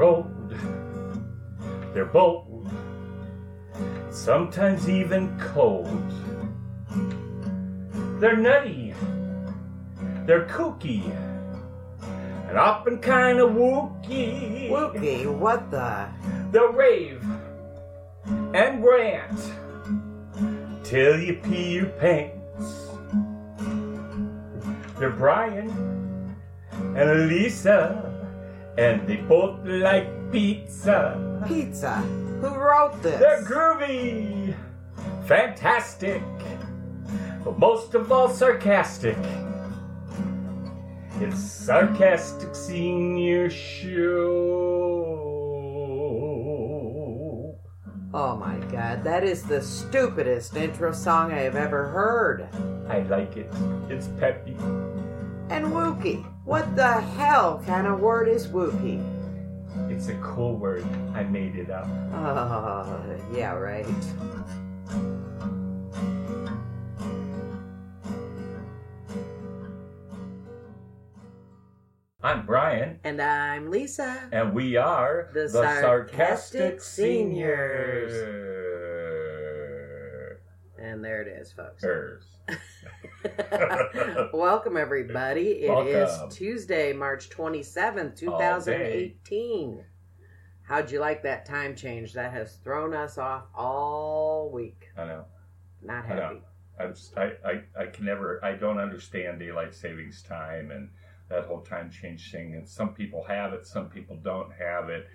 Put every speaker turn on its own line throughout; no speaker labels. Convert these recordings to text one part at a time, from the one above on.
They're old, they're bold, sometimes even cold. They're nutty, they're kooky, and often kind of wooky.
Wookie, what the?
They'll rave and rant till you pee your pants. They're Brian and Lisa, and they both like pizza.
Pizza. Who wrote this?
They're groovy, fantastic, but most of all sarcastic. It's Sarcastic Senior Show.
Oh my god, that is the stupidest intro song I have ever heard.
I like it. It's peppy.
And Wookie. What the hell kind of word is Wookie?
It's a cool word. I made it up.
Uh, yeah, right.
I'm Brian,
And I'm Lisa.
and we are
The
Sarcastic
Sarcastic Seniors.
Seniors.
And there it is, folks.
Ers.
Welcome, everybody. It is
Welcome.
Tuesday, March 27th, 2018. How'd you like that time change? That has thrown us off all week.
I know.
Not happy.
I know. I'm, s- I, I, I can never, I don't understand daylight savings time and that whole time change thing. And some people have it, some people don't have it.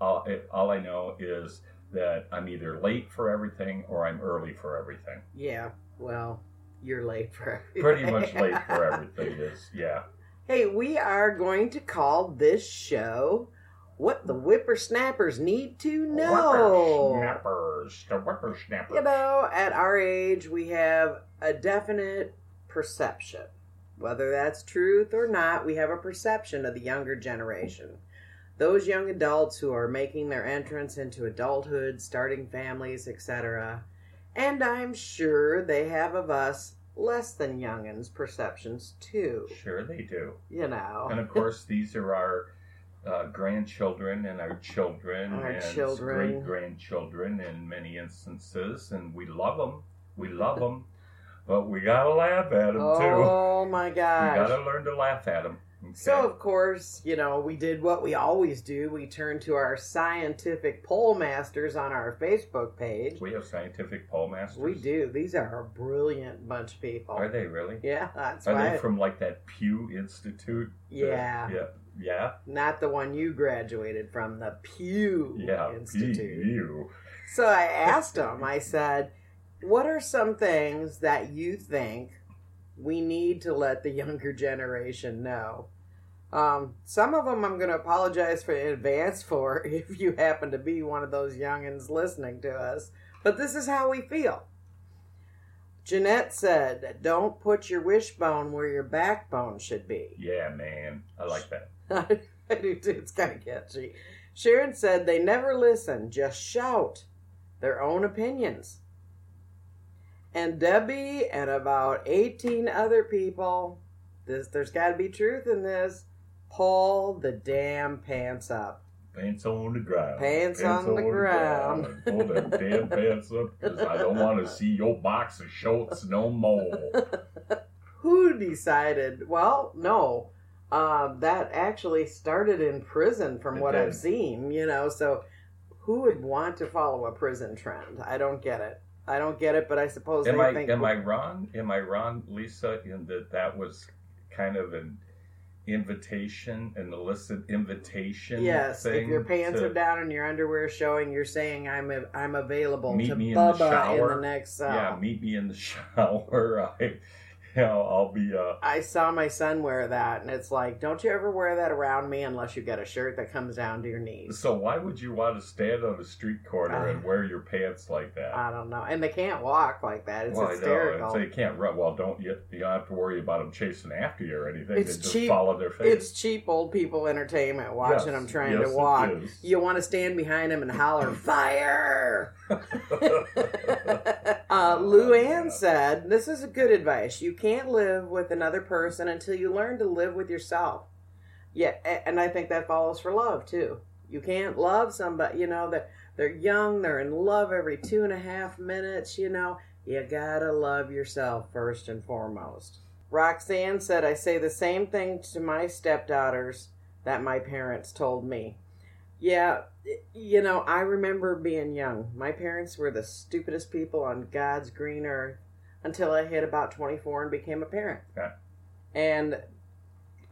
All, it, all I know is that I'm either late for everything or I'm early for everything.
Yeah, well, you're late for everything.
Pretty much late for everything is, yeah.
Hey, we are going to call this show What the Whippersnappers Need to Know.
Whippersnappers, the whippersnappers.
You know, at our age, we have a definite perception. Whether that's truth or not, we have a perception of the younger generation. Those young adults who are making their entrance into adulthood, starting families, etc. And I'm sure they have of us less than youngins' perceptions too.
Sure, they do.
You know.
And of course, these are our uh, grandchildren and our children
Our
and
children.
great grandchildren in many instances, and we love them. We love them, but we gotta laugh at them too.
Oh my gosh!
We gotta learn to laugh at them.
So, of course, you know, we did what we always do. We turned to our scientific poll masters on our Facebook page.
we have scientific poll masters.
We do. These are a brilliant bunch of people.
Are they really?
Yeah, that's
Are
why.
they from like that Pew Institute?
Yeah.
Yeah. Yeah.
Not the one you graduated from, the Pew
Yeah.
Institute.
Pew.
So I asked them, I said, what are some things that you think we need to let the younger generation know? Um, some of them I'm going to apologize for in advance for if you happen to be one of those youngins listening to us. But this is how we feel. Jeanette said, Don't put your wishbone where your backbone should be.
Yeah, man. I like that.
I do too. It's kind of catchy. Sharon said they never listen, just shout their own opinions. And Debbie and about 18 other people, this there's got to be truth in this, pull the damn pants up.
Pants on the ground.
Pants on the ground.
Pull them damn pants up because I don't want to see your box of shorts no more.
Who decided? Well, no. Um, that actually started in prison, from
It
what
did.
I've seen. You know, so who would want to follow a prison trend? I don't get it. I don't get it, but I suppose
Am
they
I
think.
am I wrong? Am I wrong, Lisa, in that that was kind of an invitation, an illicit invitation?
Yes, if your pants
to-
are down and your underwear showing, you're saying I'm a, I'm available
Meet
to
me in the
Bubba in the, next cell.
Yeah, uh, meet me in the shower. I, I'll be. Uh,
I saw my son wear that, and it's like, don't you ever wear that around me unless you get a shirt that comes down to your knees.
so why would you want to stand on a street corner and
Uh,
wear your pants like that?
I don't know, and they can't walk like that. It's
well,
hysterical.
know. They can't run. Well, don't you? You don't have to worry about them chasing after you or anything.
It's
they just
cheap.
follow their face.
It's cheap old people entertainment watching
Yes,
them trying
yes,
to walk. You want to stand behind them and holler, fire! uh, Lou Ann said, This is good advice. You can't live with another person until you learn to live with yourself. Yeah, and I think that follows for love too. You can't love somebody, you know, they're, they're young, they're in love every two and a half minutes, you know. You gotta love yourself first and foremost. Roxanne said, I say the same thing to my stepdaughters that my parents told me. Yeah, you know, I remember being young. My parents were the stupidest people on God's green earth until I hit about 24 and became a parent.
Yeah.
And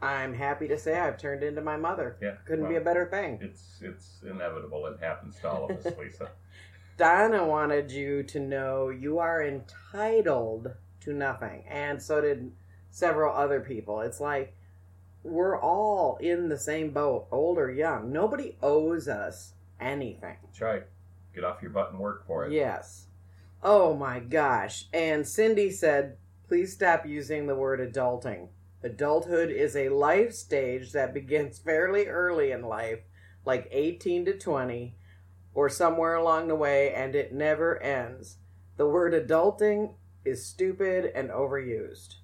I'm happy to say I've turned into my mother.
Yeah,
Couldn't be a better thing.
It's it's inevitable. It happens to all of us, Lisa.
Donna wanted you to know you are entitled to nothing, and so did several other people. It's like we're all in the same boat, old or young. Nobody owes us anything.
That's right. Get off your butt and work for it.
Yes. Oh my gosh. And Cindy said, please stop using the word adulting. Adulthood is a life stage that begins fairly early in life, like 18 to 20, or somewhere along the way, and it never ends. The word adulting is stupid and overused.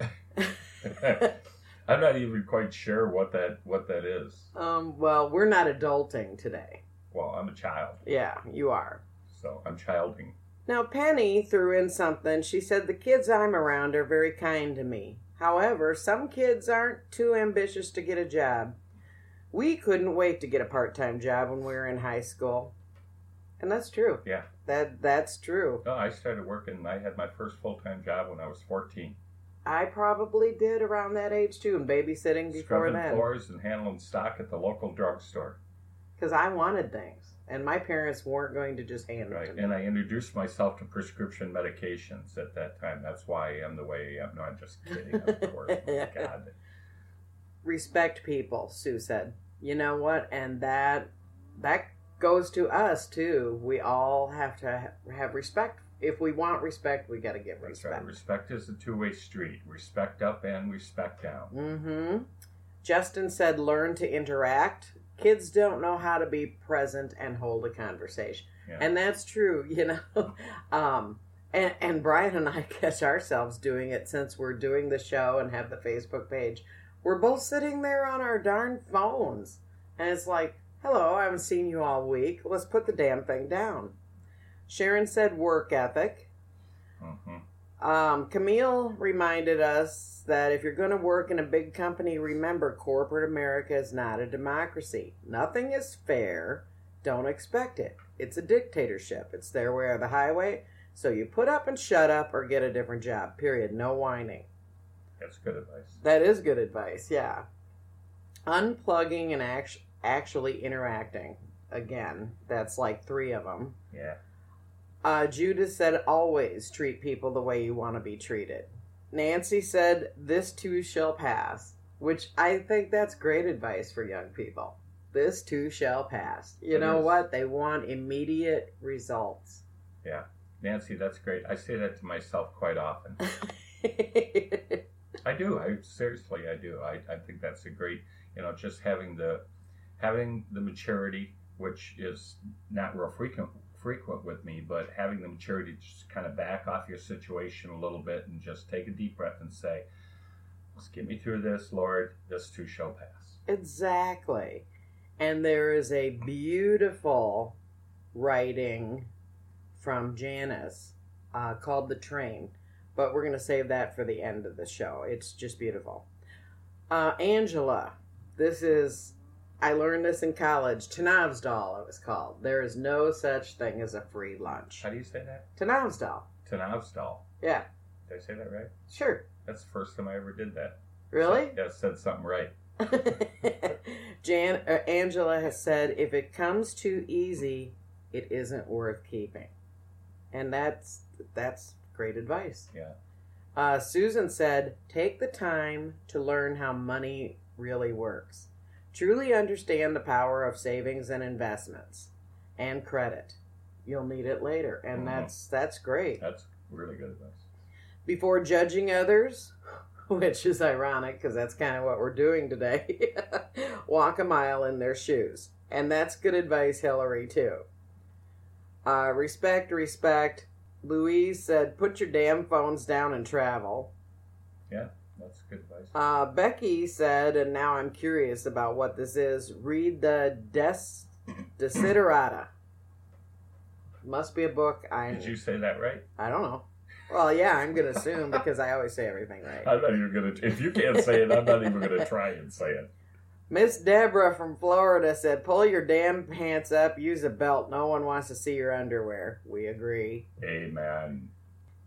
I'm not even quite sure what that what that is.
um, well, we're not adulting today.
Well, I'm a child,
Yeah, you are.
so I'm childing.
Now, Penny threw in something. She said, The kids I'm around are very kind to me. However, some kids aren't too ambitious to get a job. We couldn't wait to get a part time job when we were in high school. And that's true.
Yeah.
That that's true.
No, I started working. I had my first full time job when I was 14,
I probably did around that age too, and babysitting before
scrubbing
then.
floors and handling stock at the local drugstore.
Because I wanted things. And my parents weren't going to just hand
Right,
it to me.
and I introduced myself to prescription medications at that time. That's why I am the way I am. No, I'm just kidding. Of course, Oh God.
respect people sue said you know what and that that goes to us too we all have to ha- have respect if we want respect we got to give
That's right.
respect
Respect is a two-way street. Respect up and respect down.
mm-hmm justin said learn to interact kids don't know how to be present and hold a conversation
Yeah.
and that's true you know um and, and brian and i catch ourselves doing it since we're doing the show and have the facebook page we're both sitting there on our darn phones and it's like hello i haven't seen you all week let's put the damn thing down sharon said work ethic
hmm
um, Camille reminded us that if you're going to work in a big company, remember corporate America is not a democracy. Nothing is fair. Don't expect it. It's a dictatorship. It's their way or the highway. So you put up and shut up or get a different job. Period. No whining.
That's good advice.
That is good advice. Yeah. Unplugging and act- actually interacting. Again, that's like three of them.
Yeah.
Uh, Judith said, always treat people the way you want to be treated. Nancy said, this too shall pass, which I think that's great advice for young people. This too shall pass. You
It
know
is.
what? They want immediate results. Yeah.
Nancy, that's great. I say that to myself quite often. I do. I seriously, I do. I, I think that's a great, you know, just having the having the maturity, which is not real frequent frequent with me, but having the maturity to just kind of back off your situation a little bit and just take a deep breath and say, "Let's get me through this, Lord. This too shall pass."
exactly. And there is a beautiful writing from Janice uh, called The Train, but we're going to save that for the end of the show. It's just beautiful. Uh, Angela, this is, I learned this in college. Tanavsdal, it was called. There is no such thing as a free lunch.
How do you say that?
Tanavsdal.
Tanavstal.
Yeah,
Did I say that right?
sure.
That's the first time I ever did that.
Really?
Yeah, said something right.
Jan uh, Angela has said, if it comes too easy, it isn't worth keeping, and that's that's great advice.
Yeah.
Uh, Susan said, take the time to learn how money really works. Truly understand the power of savings and investments, and credit. You'll need it later, and
Mhm.
that's that's great.
That's really good advice.
Before judging others, which is ironic because that's kind of what we're doing today, walk a mile in their shoes. And that's good advice, Hillary, too. Uh, respect, respect. Louise said, put your damn phones down and travel.
Yeah. That's good advice.
Uh, Becky said, and now I'm curious about what this is. Read the Des Desiderata. Must be a book. I
Did you say that right?
I don't know. Well, yeah, I'm gonna assume because I always say everything right.
I'm not even gonna. If you can't say it, I'm not even gonna try and say it.
Miss Deborah from Florida said, "Pull your damn pants up. Use a belt. No one wants to see your underwear." We agree.
Amen.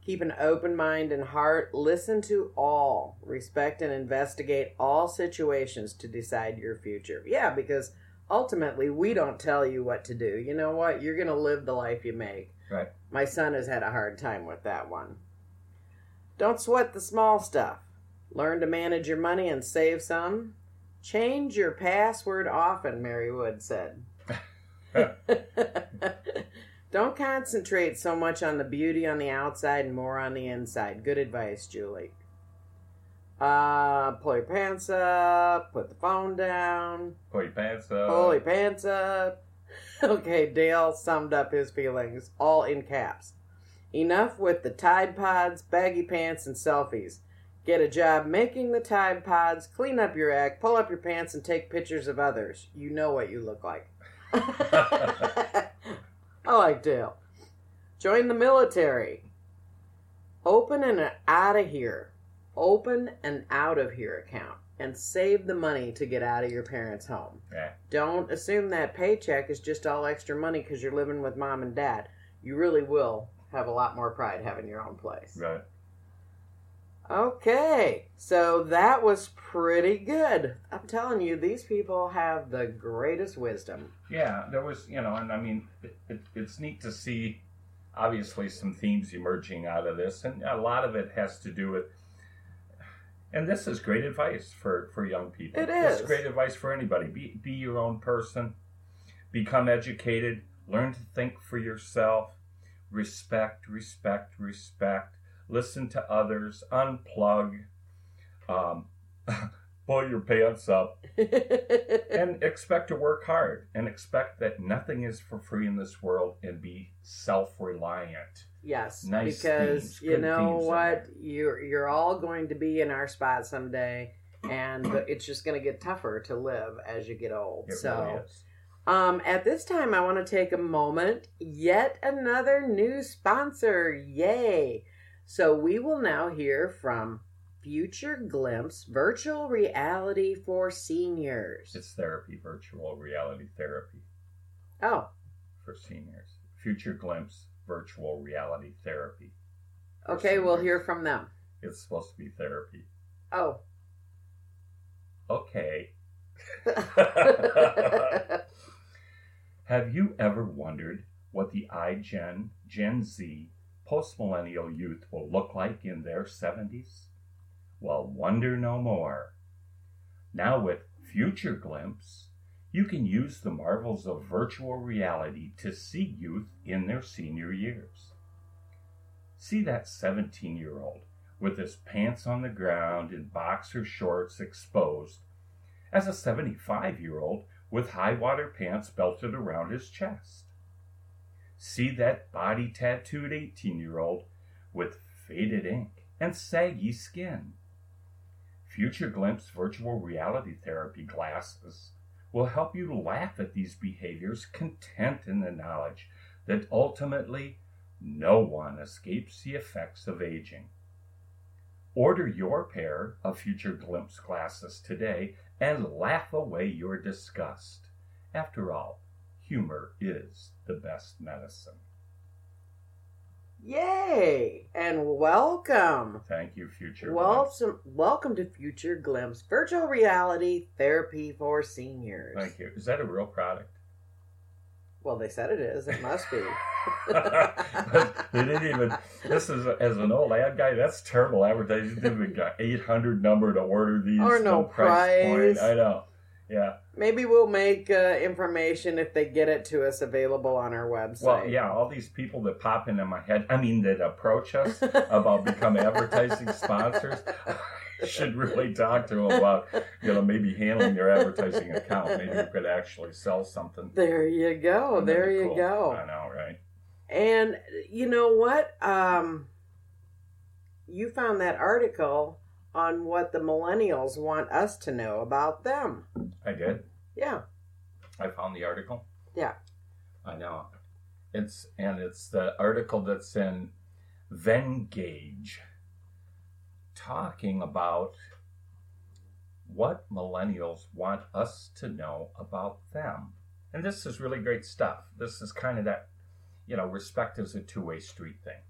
Keep an open mind and heart. Listen to all. Respect and investigate all situations to decide your future. Yeah, because ultimately we don't tell you what to do. You know what? You're going to live the life you make.
Right.
My son has had a hard time with that one. Don't sweat the small stuff. Learn to manage your money and save some. Change your password often, Mary Wood said. Don't concentrate so much on the beauty on the outside and more on the inside. Good advice, Julie. Uh, pull your pants up, put the phone down,
Pull your pants up.
pull your pants up. Okay, Dale summed up his feelings, all in caps. Enough with the Tide Pods, baggy pants, and selfies. Get a job making the Tide Pods, clean up your act, pull up your pants, and take pictures of others. You know what you look like. I like Dale. Join the military. Open an out of here. Open an out of here account and save the money to get out of your parents' home.
Yeah.
Don't assume that paycheck is just all extra money because you're living with mom and dad. You really will have a lot more pride having your own place.
Right.
Okay, so that was pretty good. I'm telling you, these people have the greatest wisdom.
Yeah, there was, you know, and I mean, it, it, it's neat to see, obviously, some themes emerging out of this, and a lot of it has to do with. And this is great advice for for young people.
It
It's
is.
great advice for anybody. Be be your own person. Become educated. Learn to think for yourself. Respect, respect, respect. Listen to others. Unplug. Um, pull your pants up and expect to work hard and expect that nothing is for free in this world and be self-reliant
Yes,
Nice
because
themes,
you know what, you're you're all going to be in our spot someday, and it's just going to get tougher to live as you get old.
it
so,
really
um, at this time, I want to take a moment. Yet another new sponsor, yay! So we will now hear from Future Glimpse Virtual Reality for Seniors.
it's therapy virtual reality therapy.
Oh,
for seniors. Future glimpse virtual reality therapy.
Okay, we'll hear from them.
it's supposed to be therapy.
Oh.
okay. Have you ever wondered what the iGen, Gen Z, postmillennial youth will look like in their 70s? Well, wonder no more. Now, with Future Glimpse, you can use the marvels of virtual reality to see youth in their senior years. See that 17 year old with his pants on the ground and boxer shorts exposed as a 75 year old with high water pants belted around his chest. See that body tattooed 18 year old with faded ink and saggy skin. Future Glimpse virtual reality therapy glasses will help you laugh at these behaviors, content in the knowledge that ultimately no one escapes the effects of aging. Order your pair of Future Glimpse glasses today and laugh away your disgust. After all, humor is the best medicine.
Yay! And welcome.
Thank you, Future Glimpse.
Welcome, welcome to Future Glimpse Virtual Reality Therapy for Seniors.
Thank you. Is that a real product?
Well, they said it is. It must be.
they didn't even. This is as an old ad guy. That's terrible advertising. They didn't even got eight hundred number to order these.
Or no price. point.
I know. Yeah.
Maybe we'll make uh, information if they get it to us available on our website.
Well, yeah. All these people that pop into my head. I mean, that approach us about become advertising sponsors. should really talk to them about you know maybe handling their advertising account. Maybe you could actually sell something.
There you go.
That'd
There you
cool.
go.
I know, right?
And you know what? Um, you found that article on what the millennials want us to know about them.
I did.
Yeah.
I found the article.
Yeah.
I know. It's and it's the article that's in Venngage talking about what millennials want us to know about them. And this is really great stuff. This is kind of that, you know, respect is a two-way street thing.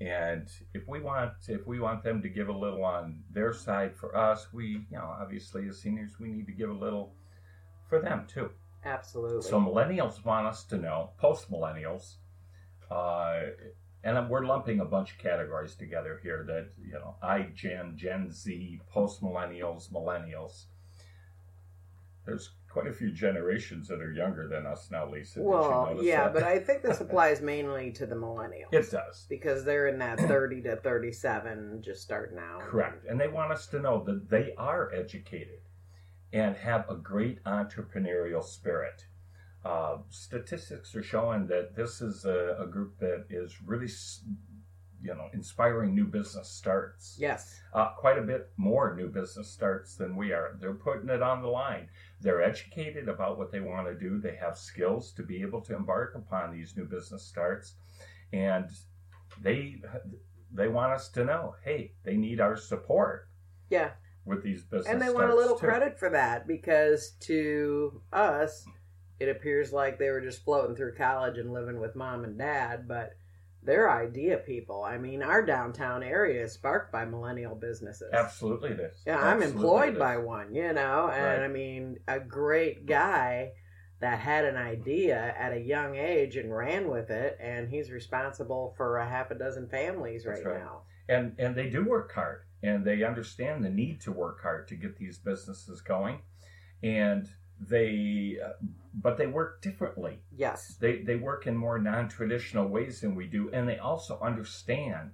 And if we want if we want them to give a little on their side for us, we, you know, obviously as seniors we need to give a little for them too.
Absolutely.
So millennials want us to know, post millennials, uh, and we're lumping a bunch of categories together here that you know, I Gen, Gen Z, post millennials, millennials. There's quite a few generations that are younger than us now, Lisa.
Well, yeah,
that?
but I think this applies mainly to the millennials.
it does.
because they're in that 30 to 37 just starting out.
Correct. And they want us to know that they are educated and have a great entrepreneurial spirit. Uh, statistics are showing that this is a, a group that is really, s- you know, inspiring new business starts.
Yes.
Uh, quite a bit more new business starts than we are. They're putting it on the line. They're educated about what they want to do. They have skills to be able to embark upon these new business starts, and they they want us to know, hey, they need our support
Yeah.
with these business.
And they want a little
too.
credit for that because to us, it appears like they were just floating through college and living with mom and dad, but they're idea people. I mean, our downtown area is sparked by millennial businesses.
Absolutely, it is.
Yeah, I'm employed by one, you know, and
Right.
I mean, a great guy that had an idea at a young age and ran with it, and he's responsible for a half a dozen families right,
right.
now.
and and they do work hard and they understand the need to work hard to get these businesses going and they uh, but they work differently.
Yes.
they they work in more non-traditional ways than we do and they also understand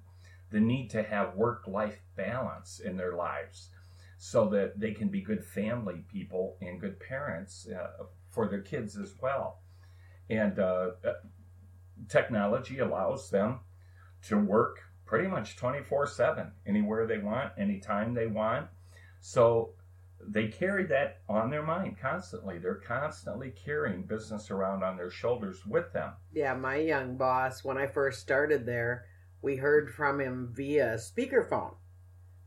the need to have work life balance in their lives so that they can be good family people and good parents uh, for their kids as well. And uh, uh, technology allows them to work pretty much 24 7 anywhere they want anytime they want. So they carry that on their mind constantly they're constantly carrying business around on their shoulders with them
Yeah, my young boss, when I first started there, we heard from him via speakerphone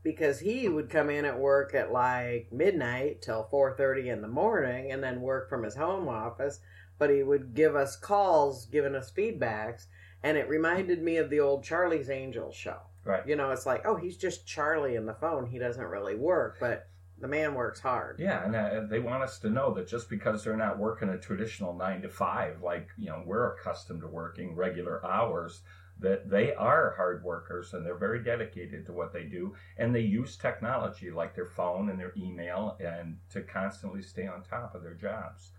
because he would come in at work at like midnight till 4:30 in the morning and then work from his home office, but he would give us calls, giving us feedbacks, and it reminded me of the old Charlie's Angels show.
right
You know, it's like, "Oh, he's just Charlie in the phone. He doesn't really work, but the man works hard."
yeah and uh, they want us to know that just because they're not working a traditional nine to five like you know we're accustomed to working regular hours that they are hard workers and they're very dedicated to what they do and they use technology like their phone and their email and to constantly stay on top of their jobs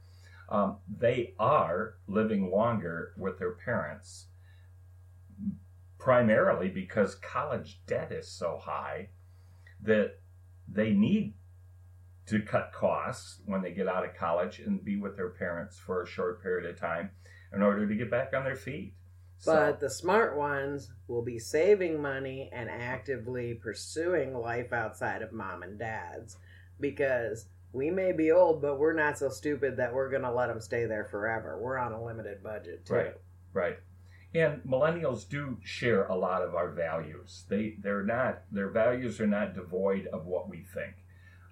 um, they are living longer with their parents primarily because college debt is so high that they need to cut costs when they get out of college and be with their parents for a short period of time in order to get back on their feet.
But the smart ones will be saving money and actively pursuing life outside of mom and dad's because we may be old, but we're not so stupid that we're going to let them stay there forever. We're on a limited budget, too.
Right. Right. And millennials do share a lot of our values. They they're not their values are not devoid of what we think.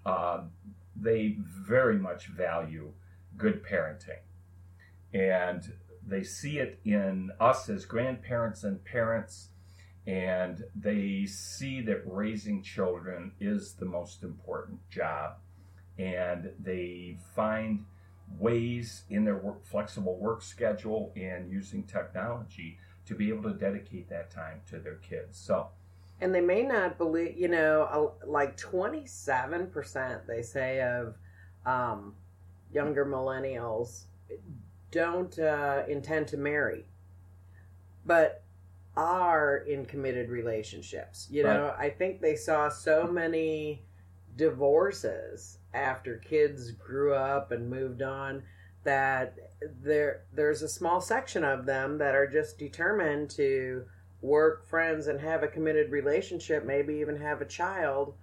Uh, they very much value good parenting, and they see it in us as grandparents and parents, and they see that raising children is the most important job, and they find ways in their work, flexible work schedule and using technology to be able to dedicate that time to their kids. So,
And they may not believe, you know, like 27% they say of um, younger millennials don't uh, intend to marry, but are in committed relationships. You know, I think they saw so many divorces after kids grew up and moved on that there there's a small section of them that are just determined to work friends and have a committed relationship maybe even have a child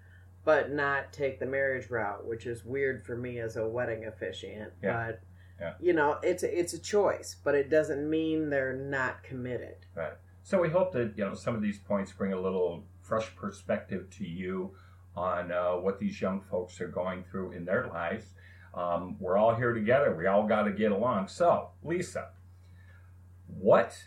but not take the marriage route, which is weird for me as a wedding officiant.
Yeah.
But
Yeah.
you know, it's a, it's a choice, but it doesn't mean they're not committed.
Right. So we hope that you know some of these points bring a little fresh perspective to you on uh, what these young folks are going through in their lives. Um, we're all here together. We all got to get along. So, Lisa, what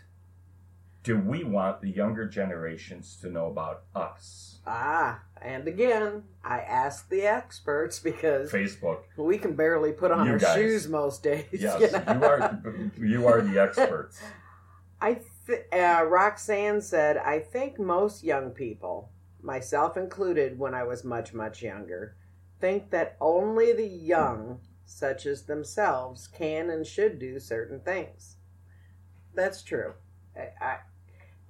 do we want the younger generations to know about us?
Ah, and again, I asked the experts because
Facebook.
we can barely put on
You
our
guys.
shoes most days.
Yes,
you know?
you are. You are the experts.
I th- uh, Roxanne said, I think most young people, myself included when I was much, much younger, think that only the young, such as themselves, can and should do certain things. That's true. I, I,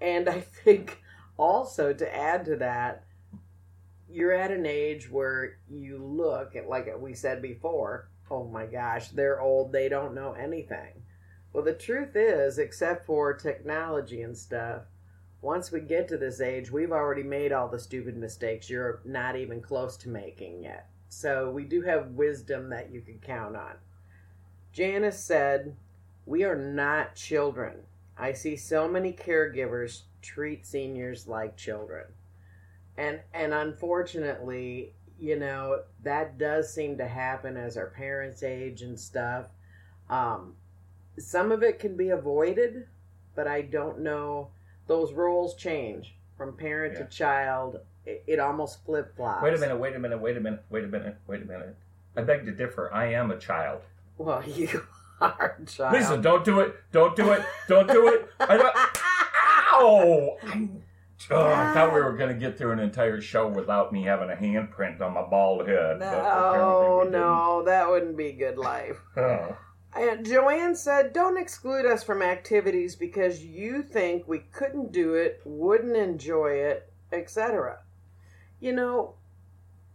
and I think also to add to that, you're at an age where you look at, like we said before, oh my gosh, they're old, they don't know anything. Well, the truth is, except for technology and stuff, once we get to this age, we've already made all the stupid mistakes you're not even close to making yet. So we do have wisdom that you can count on. Janice said, We are not children. I see so many caregivers treat seniors like children. And and unfortunately, you know, that does seem to happen as our parents age and stuff. Um, some of it can be avoided, but I don't know. Those roles change from parent
Yeah.
to child. It, it almost flip flops.
Wait a minute. Wait a minute. Wait a minute. Wait a minute. Wait a minute. I beg to differ. I am a child.
Well, you a child.
Lisa, don't do it. Don't do it. Don't do it. I don't. Ow! I, oh, I thought we were going to get through an entire show without me having a handprint on my bald head.
No, no, that wouldn't be good life.
Oh.
And Joanne said, Don't exclude us from activities because you think we couldn't do it, wouldn't enjoy it, etc. You know,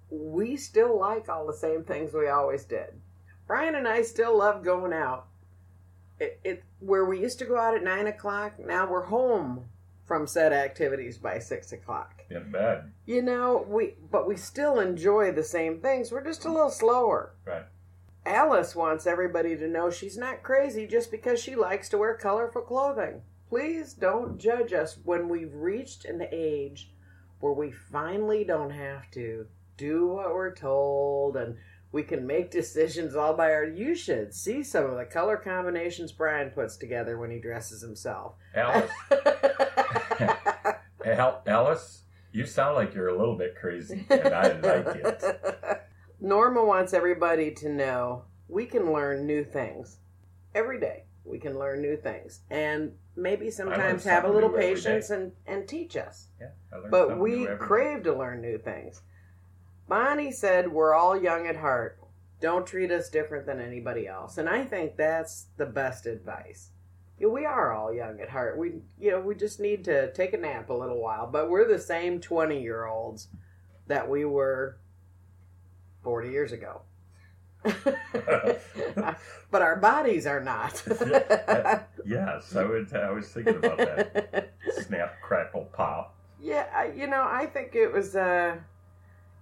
we still like all the same things we always did. Brian and I still love going out. It, it where we used to go out at nine o'clock, now we're home from said activities by six o'clock.
In bed.
You know, we but we still enjoy the same things. We're just a little slower.
Right.
Alice wants everybody to know she's not crazy just because she likes to wear colorful clothing. Please don't judge us when we've reached an age where we finally don't have to do what we're told and we can make decisions all by our you should see some of the color combinations Brian puts together when he dresses himself.
Alice. Al- Alice, you sound like you're a little bit crazy, and I like it.
Norma wants everybody to know we can learn new things every day. We can learn new things, and maybe sometimes have a little patience and and teach us.
Yeah, I
But we
new every day.
crave to learn new things. Bonnie said we're all young at heart. Don't treat us different than anybody else, and I think that's the best advice. Yeah, we are all young at heart. We, you know, we just need to take a nap a little while. But we're the same twenty-year-olds that we were forty years ago. but our bodies are not.
Yes, I would. I was thinking about that. Snap, crackle, pop.
Yeah, you know, I think it was a.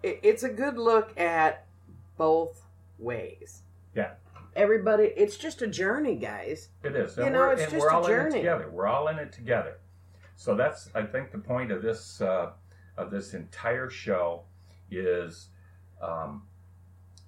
It, it's a good look at both ways.
Yeah.
Everybody, it's just a journey, guys.
It is.
You
And
know,
we're,
it's just
we're
a
all in it
journey.
together. We're all in it together. So that's, I think, the point of this uh, of this entire show is, um,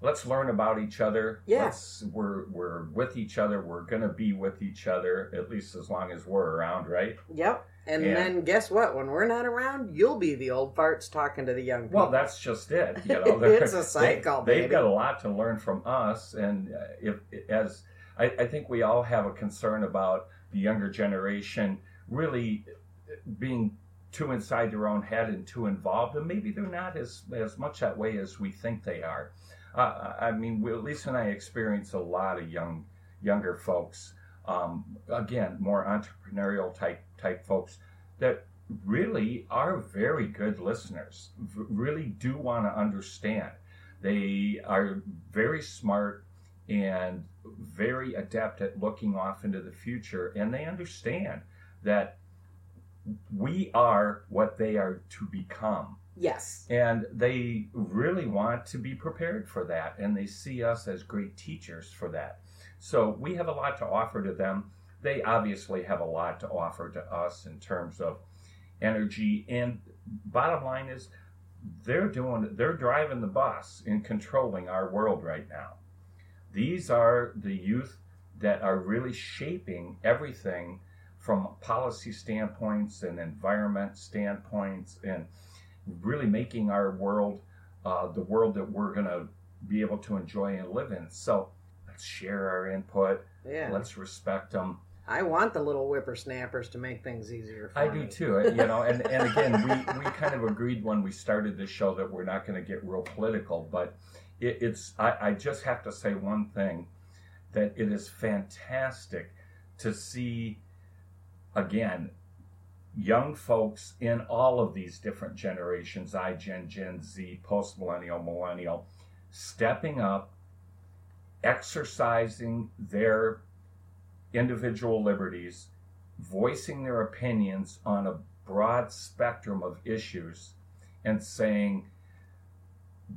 let's learn about each other.
Yeah.
We're we're with each other. We're gonna be with each other at least as long as we're around, right?
Yep. And
Yeah.
then guess what? When we're not around, you'll be the old farts talking to the young people.
Well, that's just it. You know,
It's a cycle,
They,
baby.
have got a lot to learn from us, and uh, if as I, I think we all have a concern about the younger generation really being too inside their own head and too involved, and maybe they're not as as much that way as we think they are. Uh, I mean, we, Lisa and I experience a lot of young younger folks. Um, again, more entrepreneurial type type folks that really are very good listeners. v- Really do want to understand. They are very smart and very adept at looking off into the future, and they understand that we are what they are to become.
Yes.
And they really want to be prepared for that, and they see us as great teachers for that. So we have a lot to offer to them. They obviously have a lot to offer to us in terms of energy. And bottom line is, they're doing, they're driving the bus in controlling our world right now. These are the youth that are really shaping everything from policy standpoints and environment standpoints and really making our world uh, the world that we're going to be able to enjoy and live in. So let's share our input.
Yeah.
Let's respect them.
I want the little whippersnappers to make things easier for me.
I
me.
do too. You know, and, and again, we, we kind of agreed when we started this show that we're not going to get real political, but it, it's, I, I just have to say one thing that it is fantastic to see, again, young folks in all of these different generations I, Gen, Gen Z, post millennial, millennial stepping up, exercising their individual liberties, voicing their opinions on a broad spectrum of issues, and saying,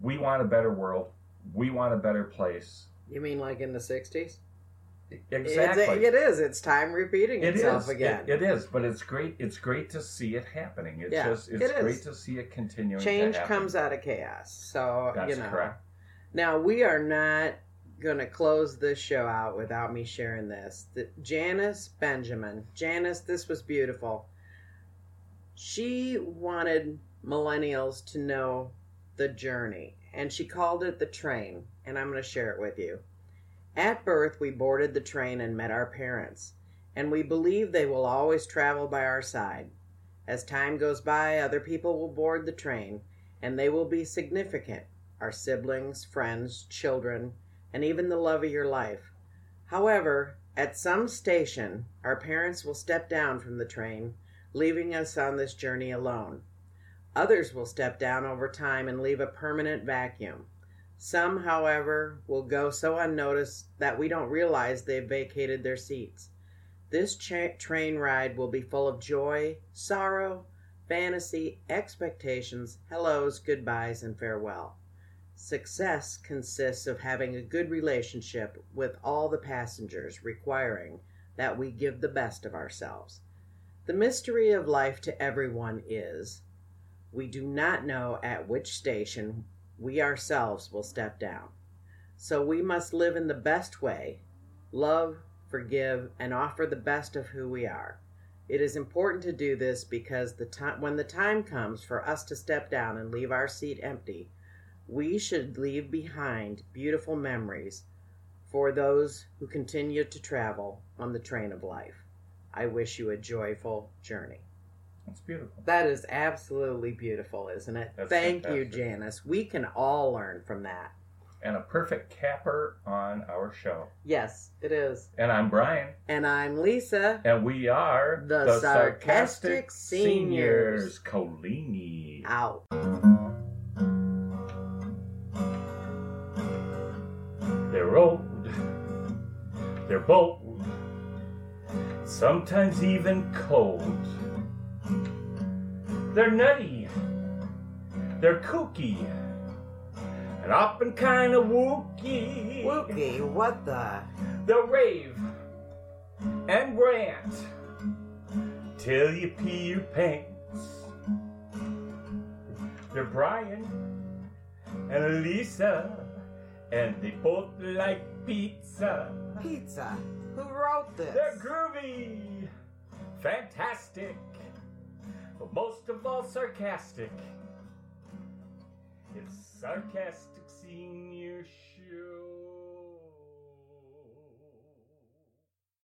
We want a better world, we want a better place.
You mean like in the 60s?
Exactly.
It's, it is. It's time repeating
It
itself
is.
again.
It, it is, but it's great. It's great to see it happening. It's
Yeah,
just it's
it
great to see it continuing.
Change comes out of chaos. So,
That's
you know.
correct.
Now, we are not to close this show out without me sharing this. The, Janice Benjamin. Janice, this was beautiful. She wanted millennials to know the journey, and she called it the train, and I'm to share it with you. At birth, we boarded the train and met our parents, and we believe they will always travel by our side. As time goes by, other people will board the train, and they will be significant our siblings, friends, children, and even the love of your life. However, at some station, our parents will step down from the train, leaving us on this journey alone. Others will step down over time and leave a permanent vacuum. Some, however, will go so unnoticed that we don't realize they've vacated their seats. This cha- train ride will be full of joy, sorrow, fantasy, expectations, hellos, goodbyes, and farewell. Success consists of having a good relationship with all the passengers, requiring that we give the best of ourselves. The mystery of life to everyone is we do not know at which station we ourselves will step down. So we must live in the best way, love, forgive, and offer the best of who we are. It is important to do this because the time when the time comes for us to step down and leave our seat empty, we should leave behind beautiful memories for those who continue to travel on the train of life. I wish you a joyful journey.
That's beautiful.
That is absolutely beautiful, isn't it?
That's
Thank you. Janice. We can all learn from that.
And a perfect capper on our show.
Yes, it is.
And I'm Brian,
And I'm Lisa.
and we are
The Sarcastic Seniors.
Colini.
Out.
They're old, they're bold, sometimes even cold. They're nutty, they're kooky, and often kind of wooky.
Wookie, what the?
They'll rave and rant till you pee your pants. They're Brian and Elisa, and they both like pizza.
Pizza. Who wrote this?
They're groovy, fantastic, but most of all sarcastic. It's Sarcastic Senior Show.